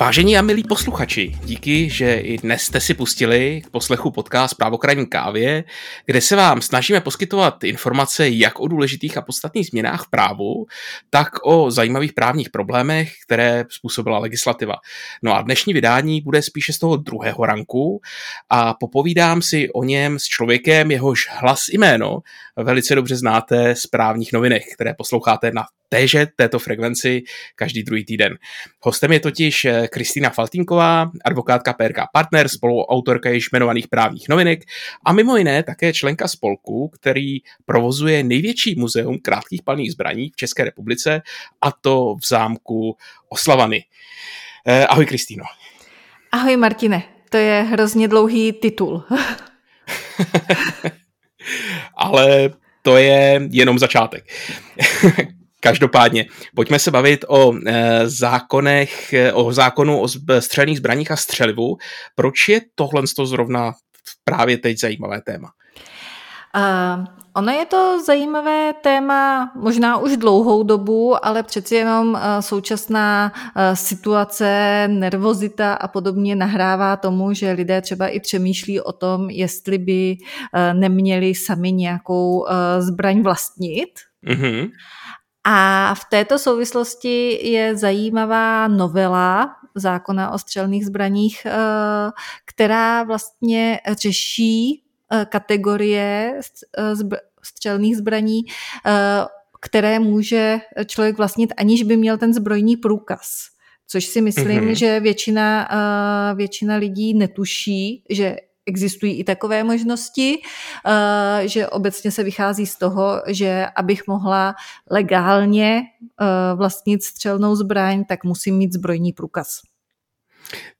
Vážení a milí posluchači, díky, že i dnes jste si pustili k poslechu podcast Právokrajní kávě, kde se vám snažíme poskytovat informace jak o důležitých a podstatných změnách v právu, tak o zajímavých právních problémech, které způsobila legislativa. No a dnešní vydání bude spíše z toho druhého ranku a popovídám si o něm s člověkem, jehož hlas i jméno velice dobře znáte z právních novinek, které posloucháte na téže této frekvenci každý druhý týden. Hostem je totiž eh, Kristýna Faltinková, advokátka PRK Partner, spoluautorka již jmenovaných právních novinek a mimo jiné také členka spolku, který provozuje největší muzeum krátkých palných zbraní v České republice a to v zámku Oslavany. Eh, ahoj Kristýno. Ahoj Martine, to je hrozně dlouhý titul. Ale to je jenom začátek. Každopádně, pojďme se bavit o e, zákonech, eh, o zákonu o střelných zbraních a střelivu. Proč je tohle zrovna právě teď zajímavé téma? Uh, ono je to zajímavé téma možná už dlouhou dobu, ale přeci jenom uh, současná uh, situace, nervozita a podobně nahrává tomu, že lidé třeba i přemýšlí o tom, jestli by uh, neměli sami nějakou uh, zbraň vlastnit. Mm-hmm. A v této souvislosti je zajímavá novela zákona o střelných zbraních, eh, která vlastně řeší eh, kategorie eh, střelných zbraní, které může člověk vlastnit, aniž by měl ten zbrojní průkaz. Což si myslím, mm-hmm. že většina, většina lidí netuší, že existují i takové možnosti, eh, že obecně se vychází z toho, že abych mohla legálně eh, vlastnit střelnou zbraň, tak musím mít zbrojní průkaz.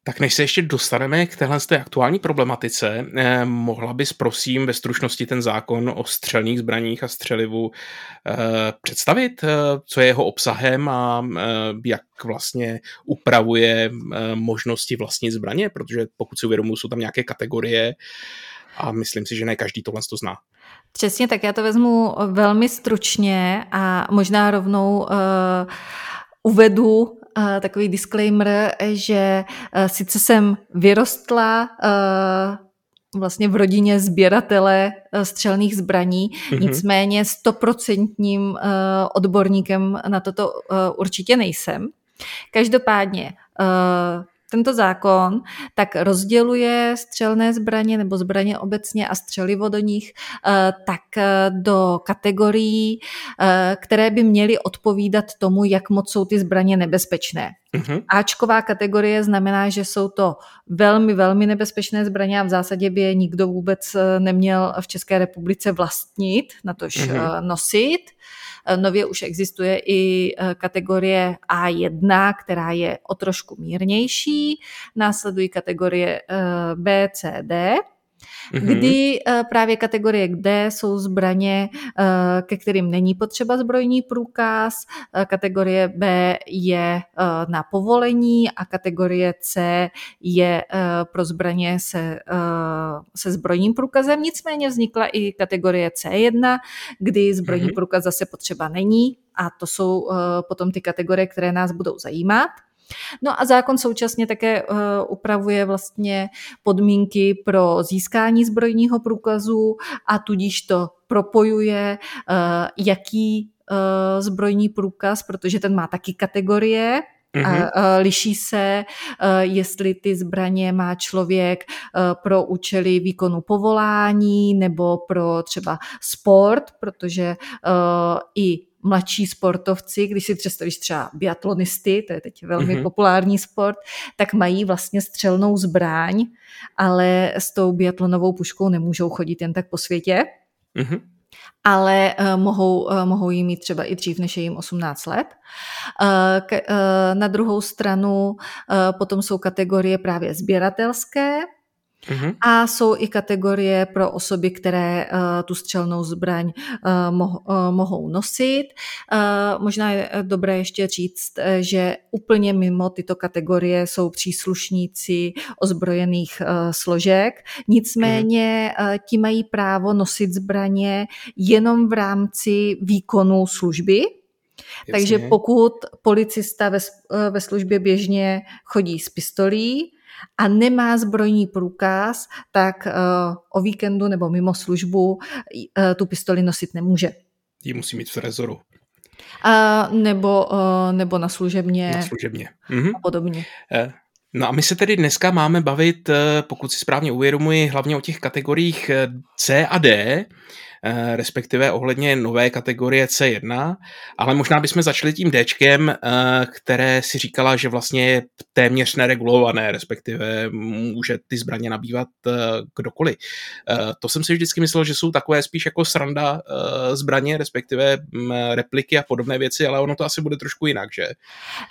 Tak než se ještě dostaneme k téhle té aktuální problematice, eh, mohla bys prosím ve stručnosti ten zákon o střelných zbraních a střelivu eh, představit, eh, co je jeho obsahem a eh, jak vlastně upravuje eh, možnosti vlastní zbraně, protože pokud si uvědomuji, jsou tam nějaké kategorie a myslím si, že ne každý tohle to zná. Přesně, tak já to vezmu velmi stručně a možná rovnou uh, uvedu takový disclaimer, že eh, sice jsem vyrostla eh, vlastně v rodině sběratele eh, střelných zbraní, mm-hmm. nicméně stoprocentním odborníkem na toto určitě nejsem. Každopádně tento zákon tak rozděluje střelné zbraně nebo zbraně obecně a střelivo do nich eh, tak eh, do kategorií, eh, které by měly odpovídat tomu, jak moc jsou ty zbraně nebezpečné. Uh-huh. Ačková kategorie znamená, že jsou to velmi, velmi nebezpečné zbraně a v zásadě by je nikdo vůbec neměl v České republice vlastnit, natož uh-huh. nosit. Eh, nově už existuje i eh, kategorie A1, která je o trošku mírnější. Následují kategorie eh, B, C, D. kdy eh, právě kategorie D jsou zbraně, eh, ke kterým není potřeba zbrojní průkaz, eh, kategorie B je na povolení a kategorie C je pro zbraně se, se zbrojním průkazem. Nicméně vznikla i kategorie C1, kdy zbrojní mm-hmm. průkaz zase potřeba není a to jsou potom ty kategorie, které nás budou zajímat. No a zákon současně také uh, upravuje vlastně podmínky pro získání zbrojního průkazu a tudíž to propojuje, uh, jaký uh, zbrojní průkaz, protože ten má taky kategorie, Mm-hmm. A, a liší se, jestli ty zbraně má člověk pro účely výkonu povolání nebo pro třeba sport, protože i mladší sportovci, když si představíš třeba biatlonisty, to je teď velmi mm-hmm. populární sport, tak mají vlastně střelnou zbraň, ale s tou biatlonovou puškou nemůžou chodit jen tak po světě. Mm-hmm ale uh, mohou, uh, mohou jí mít třeba i dřív, než je jim 18 let. Uh, ke, uh, na druhou stranu uh, potom jsou kategorie právě sběratelské, Mm-hmm. A jsou i kategorie pro osoby, které uh, tu střelnou zbraň uh, mo- uh, mohou nosit. Uh, možná je dobré ještě říct, že úplně mimo tyto kategorie jsou příslušníci ozbrojených uh, složek. Nicméně uh, ti mají právo nosit zbraně jenom v rámci výkonu služby Takže pokud policista ve, ve službě běžně chodí s pistolí a nemá zbrojní průkaz, tak uh, o víkendu nebo mimo službu uh, tu pistoli nosit nemůže. Ji musí mít v trezoru. A, nebo, uh, nebo na služebně. Na služebně. Mhm. A podobně. Eh, no a my se tedy dneska máme bavit, pokud si správně uvědomuji, hlavně o těch kategoriích C a D, Eh, respektive ohledně nové kategorie C1, ale možná bychom začali tím Dčkem, eh, které si říkala, že vlastně je téměř neregulované, respektive může ty zbraně nabývat eh, kdokoliv. To jsem si vždycky myslel, že jsou takové spíš jako sranda zbraně, respektive mm, repliky a podobné věci, ale ono to asi bude trošku jinak, že?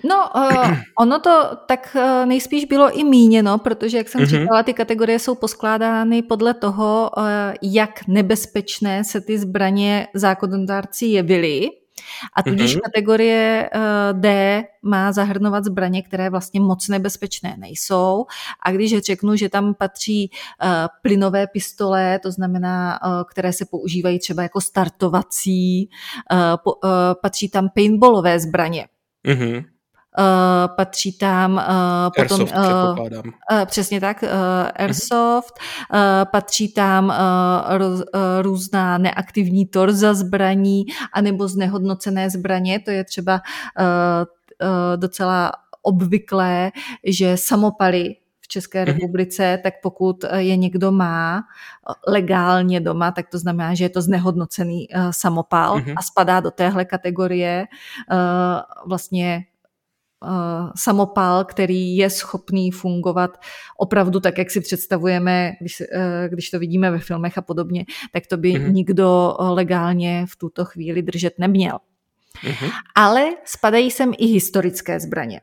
No, ono to tak nejspíš bylo i míněno, protože, jak jsem mm-hmm. říkala, ty kategorie jsou poskládány podle toho, jak nebezpečné se ty zbraně zákonodárci jevily. A tudíž mm-hmm. kategorie uh, D má zahrnovat zbraně, které vlastně moc nebezpečné nejsou. A když řeknu, že tam patří uh, plynové pistole, to znamená, uh, které se používají třeba jako startovací, patří tam paintballové zbraně. Mm-hmm. Uh, patří tam uh, potom Airsoft, uh, uh, přesně tak uh, Airsoft, uh, patří tam uh, roz, uh, různá neaktivní torza zbraní anebo znehodnocené zbraně, to je třeba uh, uh, docela obvyklé, že samopaly v České mhm. republice, tak pokud je někdo má legálně doma, tak to znamená, že je to znehodnocený uh, samopal uh-huh. a spadá do téhle kategorie. Uh, vlastně uh, samopal, který je schopný fungovat opravdu tak, jak si představujeme, když, uh, když to vidíme ve filmech a podobně, tak to by mm-hmm. nikdo legálně v tuto chvíli držet neměl. Mm-hmm. Ale spadají sem i historické zbraně.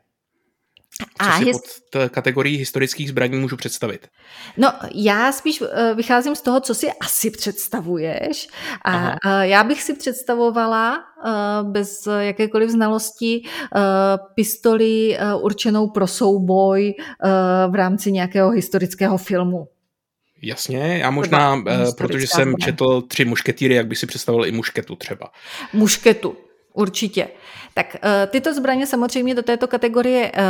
Co a si his... pod kategorii historických zbraní můžu představit? No, já spíš eh, vycházím z toho, co si asi představuješ. A Aha. já bych si představovala eh, bez jakékoliv znalosti eh, pistoli určenou pro souboj v rámci nějakého historického filmu. Jasně, já možná, protože jsem četl tři mušketýry, jak by si představil i mušketu třeba. Mušketu, Určitě. Tak uh, tyto zbraně samozřejmě do této kategorie uh,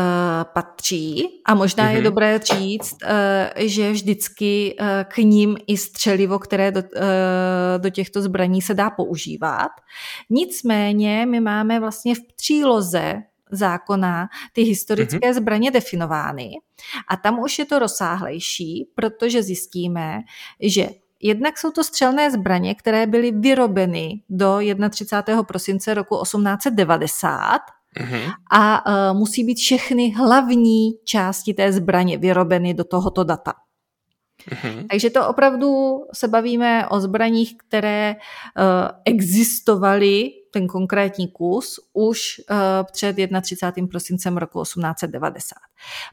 patří a možná mm-hmm. je mhm. dobré říct, uh, že vždycky uh, k ním i střelivo, které do, do těchto zbraní se dá používat. Nicméně my máme vlastně v příloze zákona ty historické mm-hmm. zbraně definovány a tam už je to rozsáhlejší, protože zjistíme, že Jednak jsou to střelné zbraně, které byly vyrobeny do 31. prosince roku 1890 mm-hmm. a uh, musí být všechny hlavní části té zbraně vyrobeny do tohoto data. Mm-hmm. Takže to opravdu se bavíme o zbraních, které uh, existovaly ten konkrétní kus už uh, před 31. prosincem roku 1890.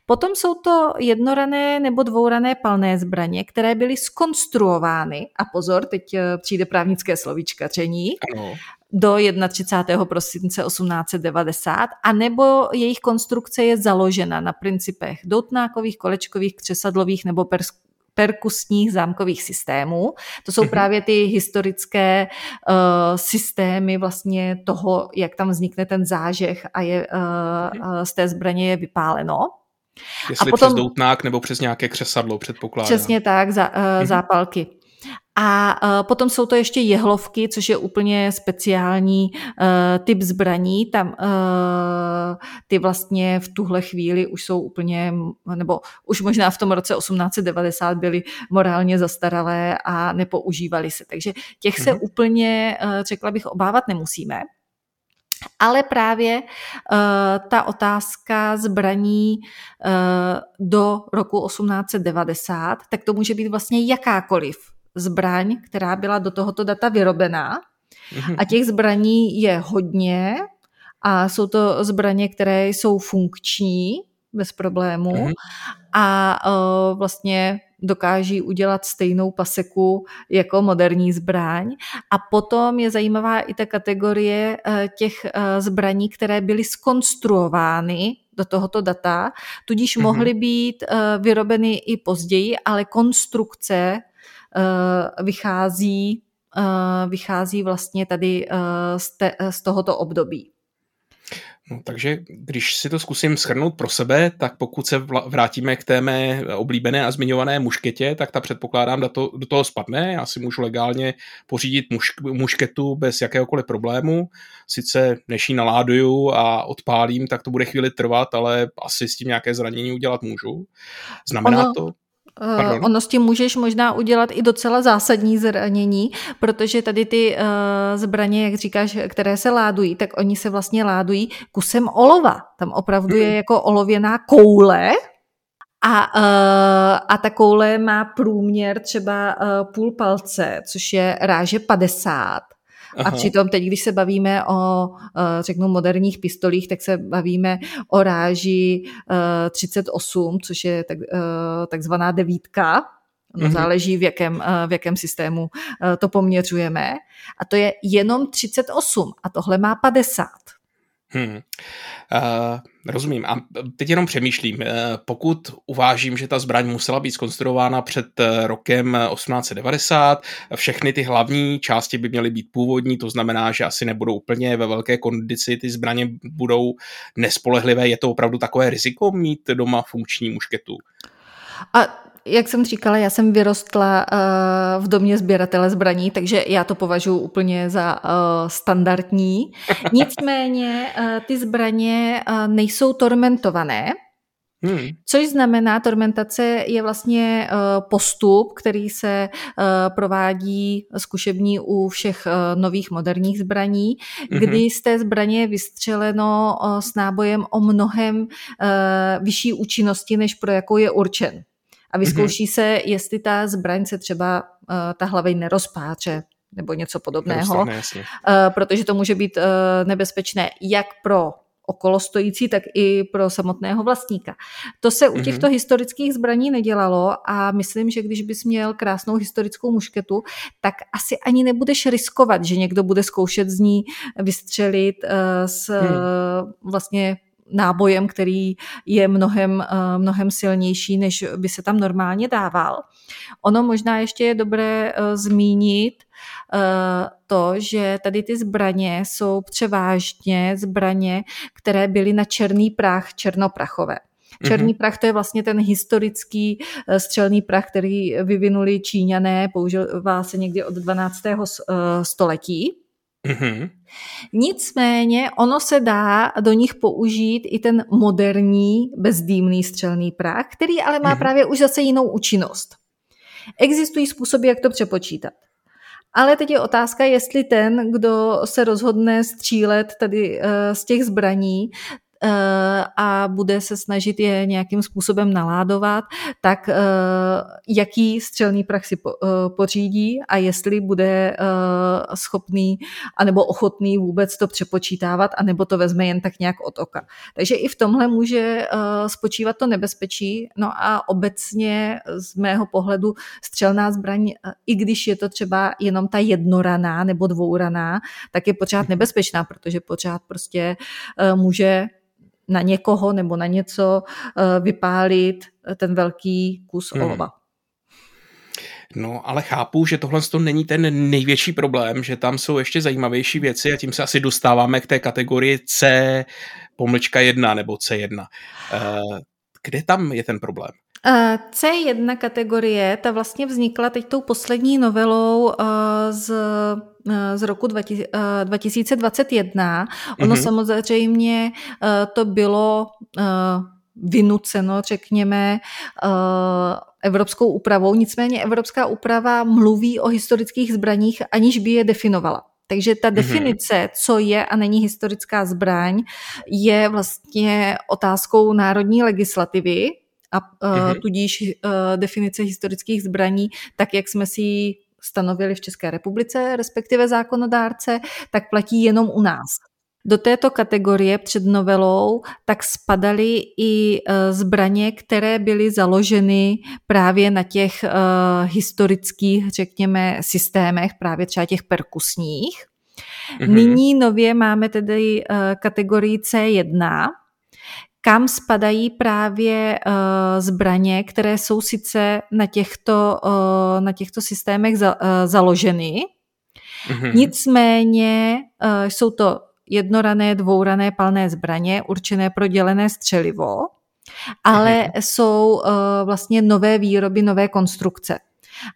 Potom jsou to jednorané nebo dvourané palné zbraně, které byly skonstruovány, a pozor, teď uh, přijde právnické slovíčkaření, ano do 31. prosince 1890, anebo jejich konstrukce je založena na principech doutnákových, kolečkových, křesadlových nebo pers- perkusních zámkových systémů. To jsou mhm. právě ty historické uh, systémy vlastně toho, jak tam vznikne ten zážeh a je uh, z té zbraně je vypáleno. Jestli a potom, přes doutnák nebo přes nějaké křesadlo, předpokládám. Přesně tak, za, uh, zápalky. A uh, potom jsou to ještě jehlovky, což je úplně speciální uh, typ zbraní. Tam uh, ty vlastně v tuhle chvíli už jsou úplně, nebo už možná v tom roce 1890 byly morálně zastaralé a nepoužívaly se. Takže těch se mm-hmm. úplně, uh, řekla bych, obávat nemusíme. Ale právě uh, ta otázka zbraní uh, do roku 1890, tak to může být vlastně jakákoliv zbraň, která byla do tohoto data vyrobená. Mhm. A těch zbraní je hodně a jsou to zbraně, které jsou funkční bez problému mm a uh, vlastně dokáží udělat stejnou paseku jako moderní zbraň. A potom je zajímavá i ta kategorie uh, těch uh, zbraní, které byly skonstruovány do tohoto data, tudíž mm mohly být vyrobeny i později, ale konstrukce Eh, vychází, eh, vychází vlastně tady eh, z, te, z tohoto období. No, takže když si to zkusím schrnout pro sebe, tak pokud se vrátíme k té mé oblíbené a zmiňované mušketě, tak ta předpokládám do, to, do toho spadne. Já si můžu legálně pořídit mušk, mušketu bez jakéhokoliv problému. Sice než ji naláduju a odpálím, tak to bude chvíli trvat, ale asi s tím nějaké zranění udělat můžu. Znamená ono, to? Pardon. Ono s tím můžeš možná udělat i docela zásadní zranění, protože tady ty uh, zbraně, jak říkáš, které se ládují, tak oni se vlastně ládují kusem olova. Tam opravdu je hmm. jako olověná koule, a, uh, a ta koule má průměr třeba půl palce, což je ráže 50. Aha. A přitom teď, když se bavíme o, eh, řeknu, moderních pistolích, tak se bavíme o ráži 38, eh, což je tak, eh, takzvaná devítka. No, mm-hmm. záleží, v jakém, v jakém systému to poměřujeme. A to je jenom 38 a tohle má 50. Hmm. Uh, rozumím. A teď jenom přemýšlím. Uh, pokud uvážím, že ta zbraň musela být skonstruována před uh, rokem 1890, všechny ty hlavní části by měly být původní, to znamená, že asi nebudou úplně ve velké kondici, ty zbraně budou nespolehlivé. Je to opravdu takové riziko mít doma funkční mušketu? A jak jsem říkala, já jsem vyrostla uh, v domě sběratele zbraní, takže já to považuji úplně za uh, standardní. Nicméně uh, ty zbraně uh, nejsou tormentované, Hmm. Což znamená, tormentace je vlastně uh, postup, který se uh, provádí zkušební u všech uh, nových moderních zbraní, hmm. kdy z té zbraně je vystřeleno s nábojem o mnohem vyšší účinnosti, než pro jakou je určen a vyzkouší mm-hmm. se, jestli ta zbraň se třeba uh, ta hlavej nerozpáře nebo něco podobného, uh, protože to může být uh, nebezpečné jak pro okolostojící, tak i pro samotného vlastníka. To se u mhm. těchto mm-hmm. historických zbraní nedělalo a myslím, že když bys měl krásnou historickou mušketu, tak asi ani nebudeš riskovat, že někdo bude zkoušet z ní vystřelit uh, s mm. vlastně nábojem, který je mnohem, eh, mnohem silnější, než by se tam normálně dával. Ono možná ještě je dobré eh, zmínit eh, to, že tady ty zbraně jsou převážně zbraně, které byly na černý prach, černoprachové. Černý mm-hmm. prach to je vlastně ten historický střelný prach, který vyvinuli Číňané, používá se někdy od 12. století. Mm-hmm. Nicméně ono se dá do nich použít i ten moderní bezdýmný střelný prach, který ale má mm-hmm. právě už zase jinou účinnost. Existují způsoby, jak to přepočítat. Ale teď je otázka, jestli ten, kdo se rozhodne střílet tady uh, z těch zbraní, Eh, a bude se snažit je nějakým způsobem naládovat, tak eh, jaký střelný prach si eh, pořídí a jestli bude schopný anebo ochotný vůbec to přepočítávat, anebo to vezme jen tak nějak od oka. Takže i v tomhle může spočívat to nebezpečí. No a obecně z mého pohledu střelná zbraň, i když je to třeba jenom ta jednoraná nebo dvouraná, tak je pořád nebezpečná, protože pořád prostě může na někoho nebo na něco eh, vypálit ten velký kus hmm. olova. No, ale chápu, že tohle to není ten největší problém, že tam jsou ještě zajímavější věci a tím se asi dostáváme k té kategorii C pomlčka 1 nebo C1. Eh, kde tam je ten problém? Eh, C1 kategorie, ta vlastně vznikla teď tou poslední novelou z Eh, z roku 2021. Eh, ono mm-hmm. samozřejmě eh, to bylo vynuceno, řekněme, evropskou úpravou. Nicméně evropská úprava mluví o historických zbraních, aniž by je definovala. Takže ta mhm. definice, co je a není historická zbraň, je vlastně otázkou národní legislativy a mm-hmm. tudíž definice historických zbraní, tak jak jsme si ji stanovili v České republice, respektive zákonodárce, tak platí jenom u nás. Do této kategorie před novelou tak spadaly i e, zbraně, které byly založeny právě na těch historických, řekněme, systémech, právě třeba těch perkusních. Mm-hmm. Nyní nově máme tedy kategorii C1, kam spadají právě uh, zbraně, které jsou sice na těchto, uh, na těchto systémech uh, založeny, mm-hmm. nicméně jsou to jednorané, dvourané palné zbraně určené pro dělené střelivo, ale mhm. jsou vlastně nové výroby, nové konstrukce.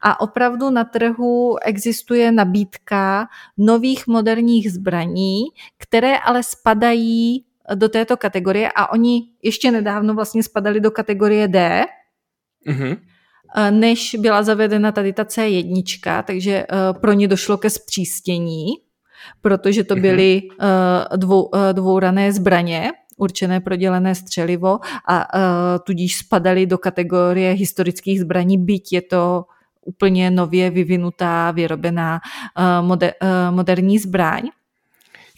A opravdu na trhu existuje nabídka nových moderních zbraní, které ale spadají do této kategorie a oni ještě nedávno vlastně spadali do kategorie D, mm-hmm. než byla zavedena tady ta C1, takže eh, pro ně došlo ke zpřístění, protože to mhm. byly mm-hmm. dvou, dvourané zbraně, určené pro dělené střelivo a tudíž spadaly do kategorie historických zbraní, byť je to úplně nově vyvinutá, vyrobená moder, moderní zbraň.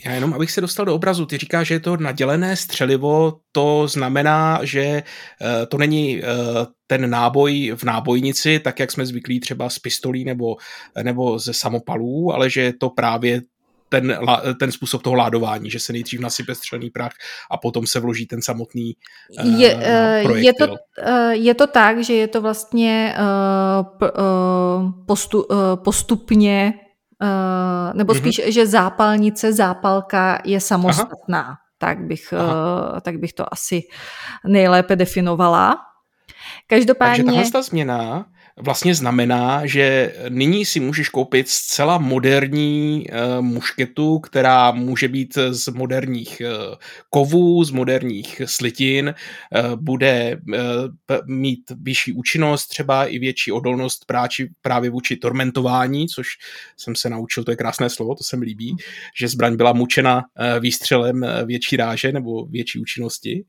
Já jenom, abych se dostal do obrazu, ty říkáš, že je to nadělené střelivo, to znamená, že eh, to není eh, ten náboj v nábojnici, tak jak jsme zvyklí třeba z pistolí nebo, nebo ze samopalů, ale že je to právě ten, ten způsob toho ládování, že se nejdřív nasype střelný prach a potom se vloží ten samotný uh, je, uh, je, to, uh, je to tak, že je to vlastně uh, uh, postu, uh, postupně Uh, nebo mhm. spíš, mm-hmm. že zápalnice, zápalka je samostatná. Tak bych, uh, tak bych to asi nejlépe definovala. Každopádně... Takže tahle ta změna vlastně znamená, že nyní si můžeš koupit zcela moderní uh, mušketu, která může být z moderních uh, kovů, z moderních slitin, uh, bude mít vyšší účinnost, třeba i větší odolnost práči, právě vůči tormentování, což jsem se naučil, to je krásné slovo, to se mi líbí, že zbraň byla mučena výstřelem větší ráže nebo větší účinnosti.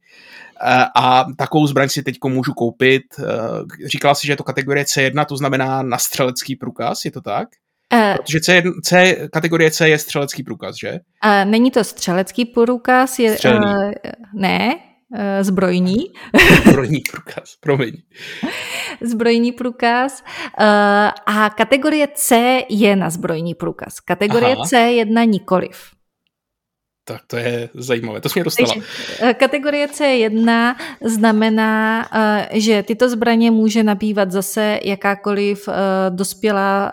A takovou zbraň si teď můžu koupit. Říkala si, že je to kategorie C1, to znamená na střelecký průkaz, je to tak? Uh, Protože C, C, kategorie C je střelecký průkaz, že? Uh, není to střelecký průkaz, je... Uh, ne, zbrojní. Zbrojní průkaz, promiň. Zbrojní průkaz. A kategorie C je na zbrojní průkaz. Kategorie Aha. C1 nikoliv. Tak to je zajímavé, to jsi mě dostala. Takže, eh, kategorie C1 znamená, eh, že tyto zbraně může nabývat zase jakákoliv eh, dospělá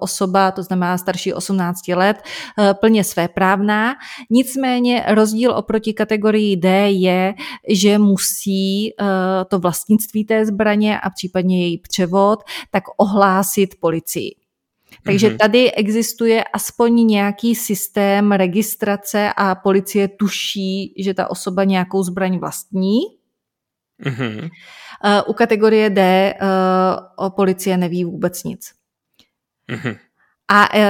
osoba, to znamená starší 18 let, plně svéprávná. Nicméně rozdíl oproti kategorii D je, že musí to vlastnictví té zbraně a případně její převod tak ohlásit policii. Takže mm-hmm. tady existuje aspoň nějaký systém registrace a policie tuší, že ta osoba nějakou zbraň vlastní. Mm-hmm. U kategorie D uh, o policie neví vůbec nic. Mm-hmm. A uh,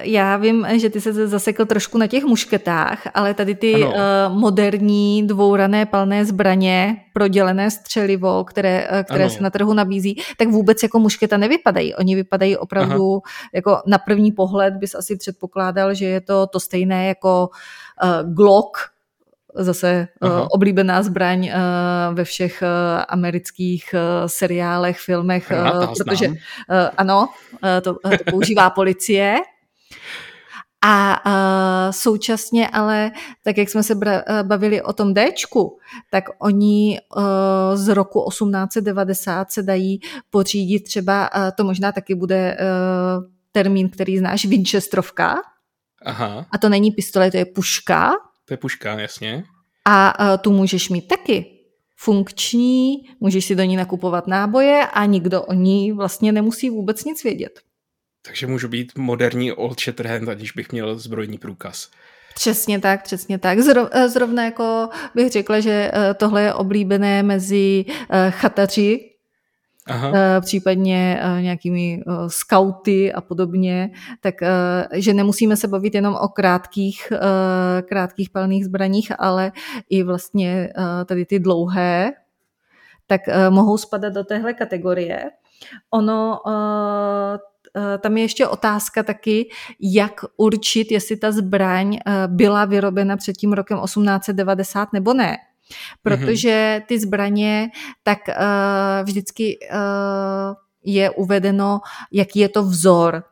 já vím, že ty se zasekl trošku na těch mušketách, ale tady ty uh, moderní dvourané palné zbraně, prodělené střelivo, které, uh, které se na trhu nabízí, tak vůbec jako mušketa nevypadají. Oni vypadají opravdu, Aha. jako na první pohled bys asi předpokládal, že je to to stejné jako uh, Glock, zase uh, oblíbená zbraň uh, ve všech uh, amerických seriálech, filmech, uh, protože ano, to, to používá policie. A uh, současně ale, tak jak jsme se bavili o tom Dčku, tak oni uh, z roku 1890 se dají pořídit třeba, uh, to možná taky bude uh, termín, který znáš, Winchesterovka. Aha. A to není pistole, to je puška, to je puška, jasně. A tu můžeš mít taky funkční, můžeš si do ní nakupovat náboje a nikdo o ní vlastně nemusí vůbec nic vědět. Takže můžu být moderní old shatterhand, aniž bych měl zbrojní průkaz. Přesně tak, přesně tak. Eh, zrovna jako bych řekla, že eh, tohle je oblíbené mezi chataři, Aha. Eh, případně eh, nějakými eh, skauty a podobně, tak že nemusíme se bavit jenom o krátkých, krátkých palných zbraních, ale i vlastně tady ty dlouhé, tak mohou spadat do téhle kategorie. Ono tam je ještě otázka taky, jak určit, jestli ta zbraň byla vyrobena před tím rokem 1890 nebo ne. Protože ty zbraně, tak uh, vždycky uh, je uvedeno, jaký je to vzor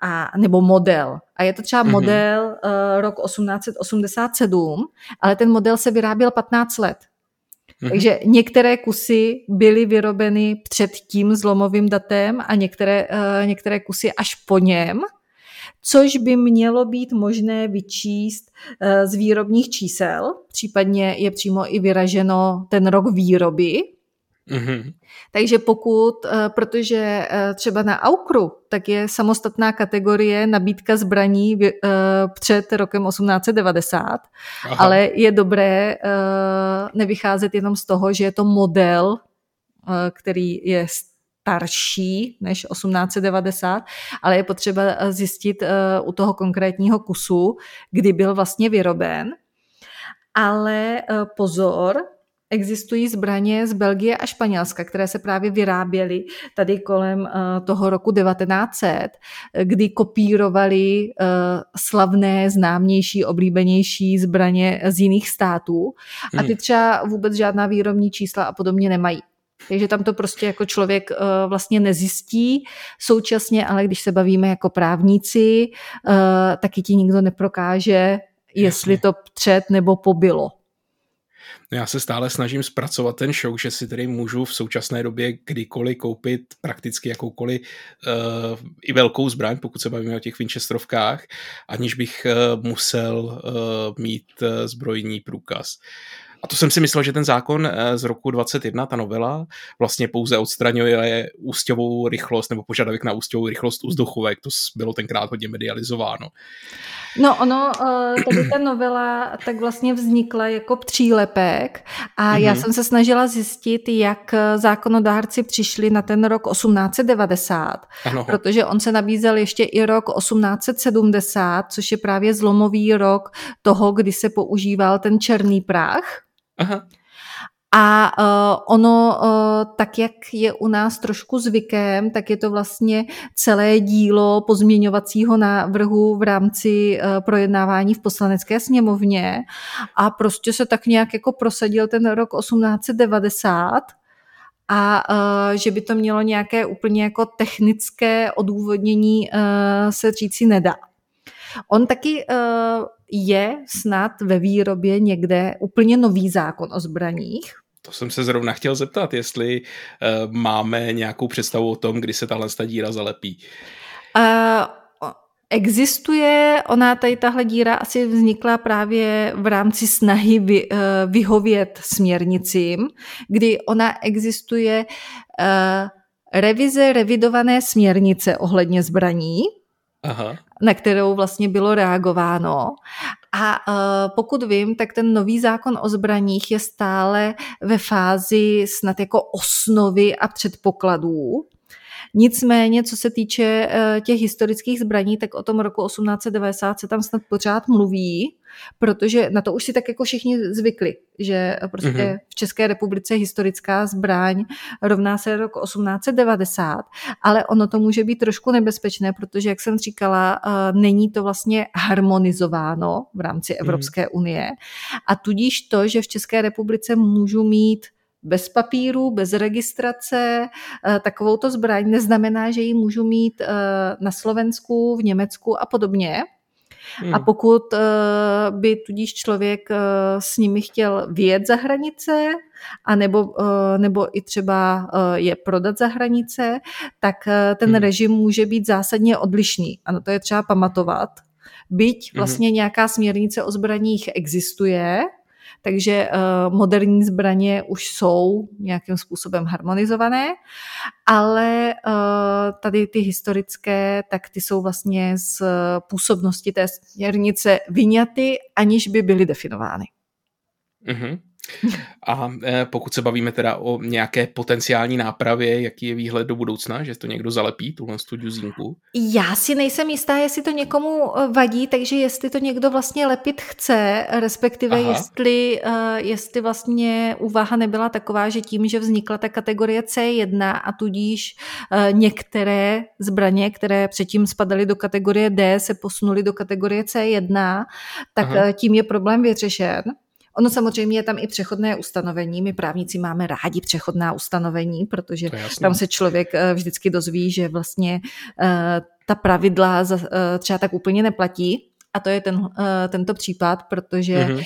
a, nebo model. A je to třeba mm-hmm. model uh, rok 1887, ale ten model se vyráběl 15 let. Mm-hmm. Takže některé kusy byly vyrobeny před tím zlomovým datem a některé, uh, některé kusy až po něm. Což by mělo být možné vyčíst eh, z výrobních čísel, případně je přímo i vyraženo ten rok výroby. Mm-hmm. Takže pokud, eh, protože eh, třeba na Aukru, tak je samostatná kategorie nabídka zbraní před rokem 1890, Aha. ale je dobré nevycházet jenom z toho, že je to model, který je starší než 1890, ale je potřeba eh, zjistit uh, u toho konkrétního kusu, kdy byl vlastně vyroben. Ale uh, pozor, existují zbraně z Belgie a Španělska, které se právě vyráběly tady kolem toho roku 1900, kdy kopírovali slavné, známější, oblíbenější zbraně z jiných států a ty hmm. třeba vůbec žádná výrobní čísla a podobně nemají. Takže tam to prostě jako člověk uh, vlastně nezjistí. Současně, ale když se bavíme jako právníci, uh, taky ti nikdo neprokáže, jestli to před nebo pobylo. No já se stále snažím zpracovat ten show, že si tedy můžu v současné době kdykoliv koupit prakticky jakoukoliv uh, i velkou zbraň, pokud se bavíme o těch Winchesterovkách, aniž bych uh, musel uh, mít uh, zbrojní průkaz. A to jsem si myslel, že ten zákon eh, z roku 21, ta novela, vlastně pouze odstraňuje ústěvou rychlost nebo požadavek na ústěvou rychlost vzduchovek. To bylo tenkrát hodně medializováno. No ono, eh, tady ta novela tak vlastně vznikla jako přílepek a mm-hmm. já jsem se snažila zjistit, jak zákonodárci přišli na ten rok 1890, ano. protože on se nabízel ještě i rok 1870, což je právě zlomový rok toho, kdy se používal ten černý prach. Aha. A uh, ono, uh, tak jak je u nás trošku zvykem, tak je to vlastně celé dílo pozměňovacího návrhu v rámci uh, projednávání v poslanecké sněmovně a prostě se tak nějak jako prosadil ten rok 1890 a uh, že by to mělo nějaké úplně jako technické odůvodnění uh, se říci nedá. On taky uh, je snad ve výrobě někde úplně nový zákon o zbraních. To jsem se zrovna chtěl zeptat, jestli uh, máme nějakou představu o tom, kdy se tahle díra zalepí. Uh, Existuje, ona tady tahle díra asi vznikla právě v rámci snahy vy, uh, vyhovět směrnicím, kdy ona existuje uh, revize revidované směrnice ohledně zbraní, Aha. na kterou vlastně bylo reagováno. A uh, pokud vím, tak ten nový zákon o zbraních je stále ve fázi snad jako osnovy a předpokladů. Nicméně, co se týče uh, těch historických zbraní, tak o tom roku 1890 se tam snad pořád mluví, protože na to už si tak jako všichni zvykli, že prostě mm-hmm. v České republice historická zbraň rovná se rok 1890, ale ono to může být trošku nebezpečné, protože, jak jsem říkala, není to vlastně harmonizováno v rámci mhm. Evropské mm-hmm. unie a tudíž to, že v České republice můžu mít bez papíru, bez registrace, takovouto zbraň neznamená, že ji můžu mít na Slovensku, v Německu a podobně. Hmm. A pokud uh, by tudíž člověk s nimi chtěl vyjet za hranice, a nebo, nebo i třeba je prodat za hranice, tak ten hmm. režim může být zásadně odlišný. A na to je třeba pamatovat. Byť hmm. vlastně nějaká směrnice o zbraních existuje, takže uh, moderní zbraně už jsou nějakým způsobem harmonizované, ale uh, tady ty historické, tak ty jsou vlastně z působnosti té směrnice vyňaty, aniž by byly definovány. Mm-hmm. A eh, pokud se bavíme teda o nějaké potenciální nápravě, jaký je výhled do budoucna, že to někdo zalepí, tuhle tu duzínku? Já si nejsem jistá, jestli to někomu eh, vadí, takže jestli to někdo vlastně lepit chce, respektive jestli, uh, jestli vlastně úvaha nebyla taková, že tím, že vznikla ta kategorie C1 a tudíž některé zbraně, které předtím spadaly do kategorie D, se posunuly do kategorie C1, tak Aha. tím je problém vyřešen. Ono samozřejmě je tam i přechodné ustanovení. My právníci máme rádi přechodná ustanovení, protože tam se člověk eh, vždycky dozví, že vlastně eh, ta pravidla eh, třeba tak úplně neplatí. A to je ten, tento případ, protože mm-hmm.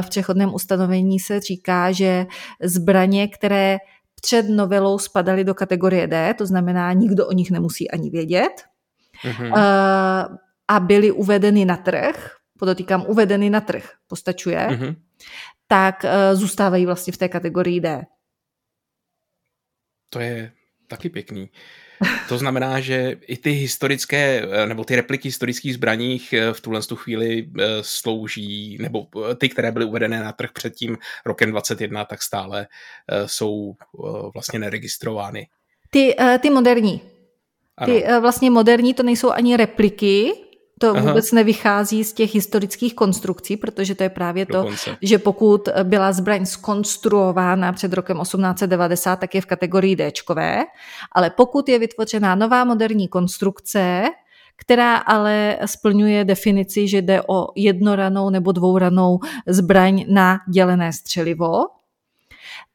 v přechodném ustanovení se říká, že zbraně, které před novelou spadaly do kategorie D, to znamená, nikdo o nich nemusí ani vědět, mm-hmm a byly uvedeny na trh, podotýkám uvedeny na trh, postačuje, mm-hmm. Tak uh, zůstávají vlastně v té kategorii D. To je taky pěkný. To znamená, že i ty historické, eh, nebo ty repliky historických zbraních eh, v tuhle chvíli slouží, nebo ty, které byly uvedené na trh před tím rokem 21, tak stále jsou vlastně neregistrovány. Ty, ty moderní. Ty vlastně moderní to nejsou ani repliky, to Aha. vůbec nevychází z těch historických konstrukcí, protože to je právě to, Dokonce. že pokud byla zbraň skonstruována před rokem 1890, tak je v kategorii D, ale pokud je vytvořená nová moderní konstrukce, která ale splňuje definici, že jde o jednoranou nebo dvouranou zbraň na dělené střelivo,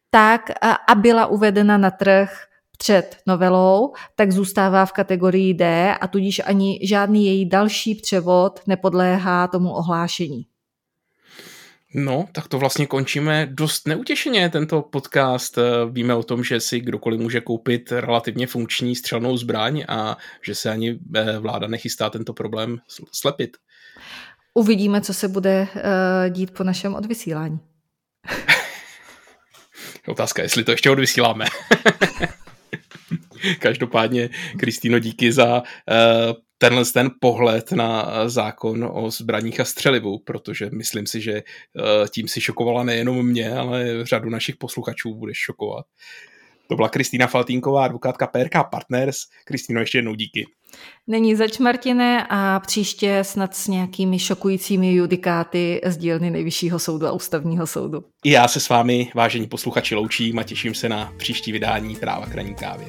tak a byla uvedena na trh před novelou, tak zůstává v kategorii D a tudíž ani žádný její další převod nepodléhá tomu ohlášení. No, tak to vlastně končíme dost neutěšeně tento podcast. Víme o tom, že si kdokoliv může koupit relativně funkční střelnou zbraň a že se ani eh, vláda nechystá tento problém slepit. Uvidíme, co se bude uh, dít po našem odvysílání. Otázka, jestli to ještě odvysíláme. Každopádně, Kristýno, díky za uh, tenhle ten pohled na zákon o zbraních a střelivu, protože myslím si, že uh, tím si šokovala nejenom mě, ale řadu našich posluchačů bude šokovat. To byla Kristýna Faltínková, advokátka PRK Partners. Kristýno, ještě jednou díky. Není zač, Martine, a příště snad s nějakými šokujícími judikáty z dílny Nejvyššího soudu a Ústavního soudu. I já se s vámi, vážení posluchači, loučím a těším se na příští vydání Práva kraní kávě.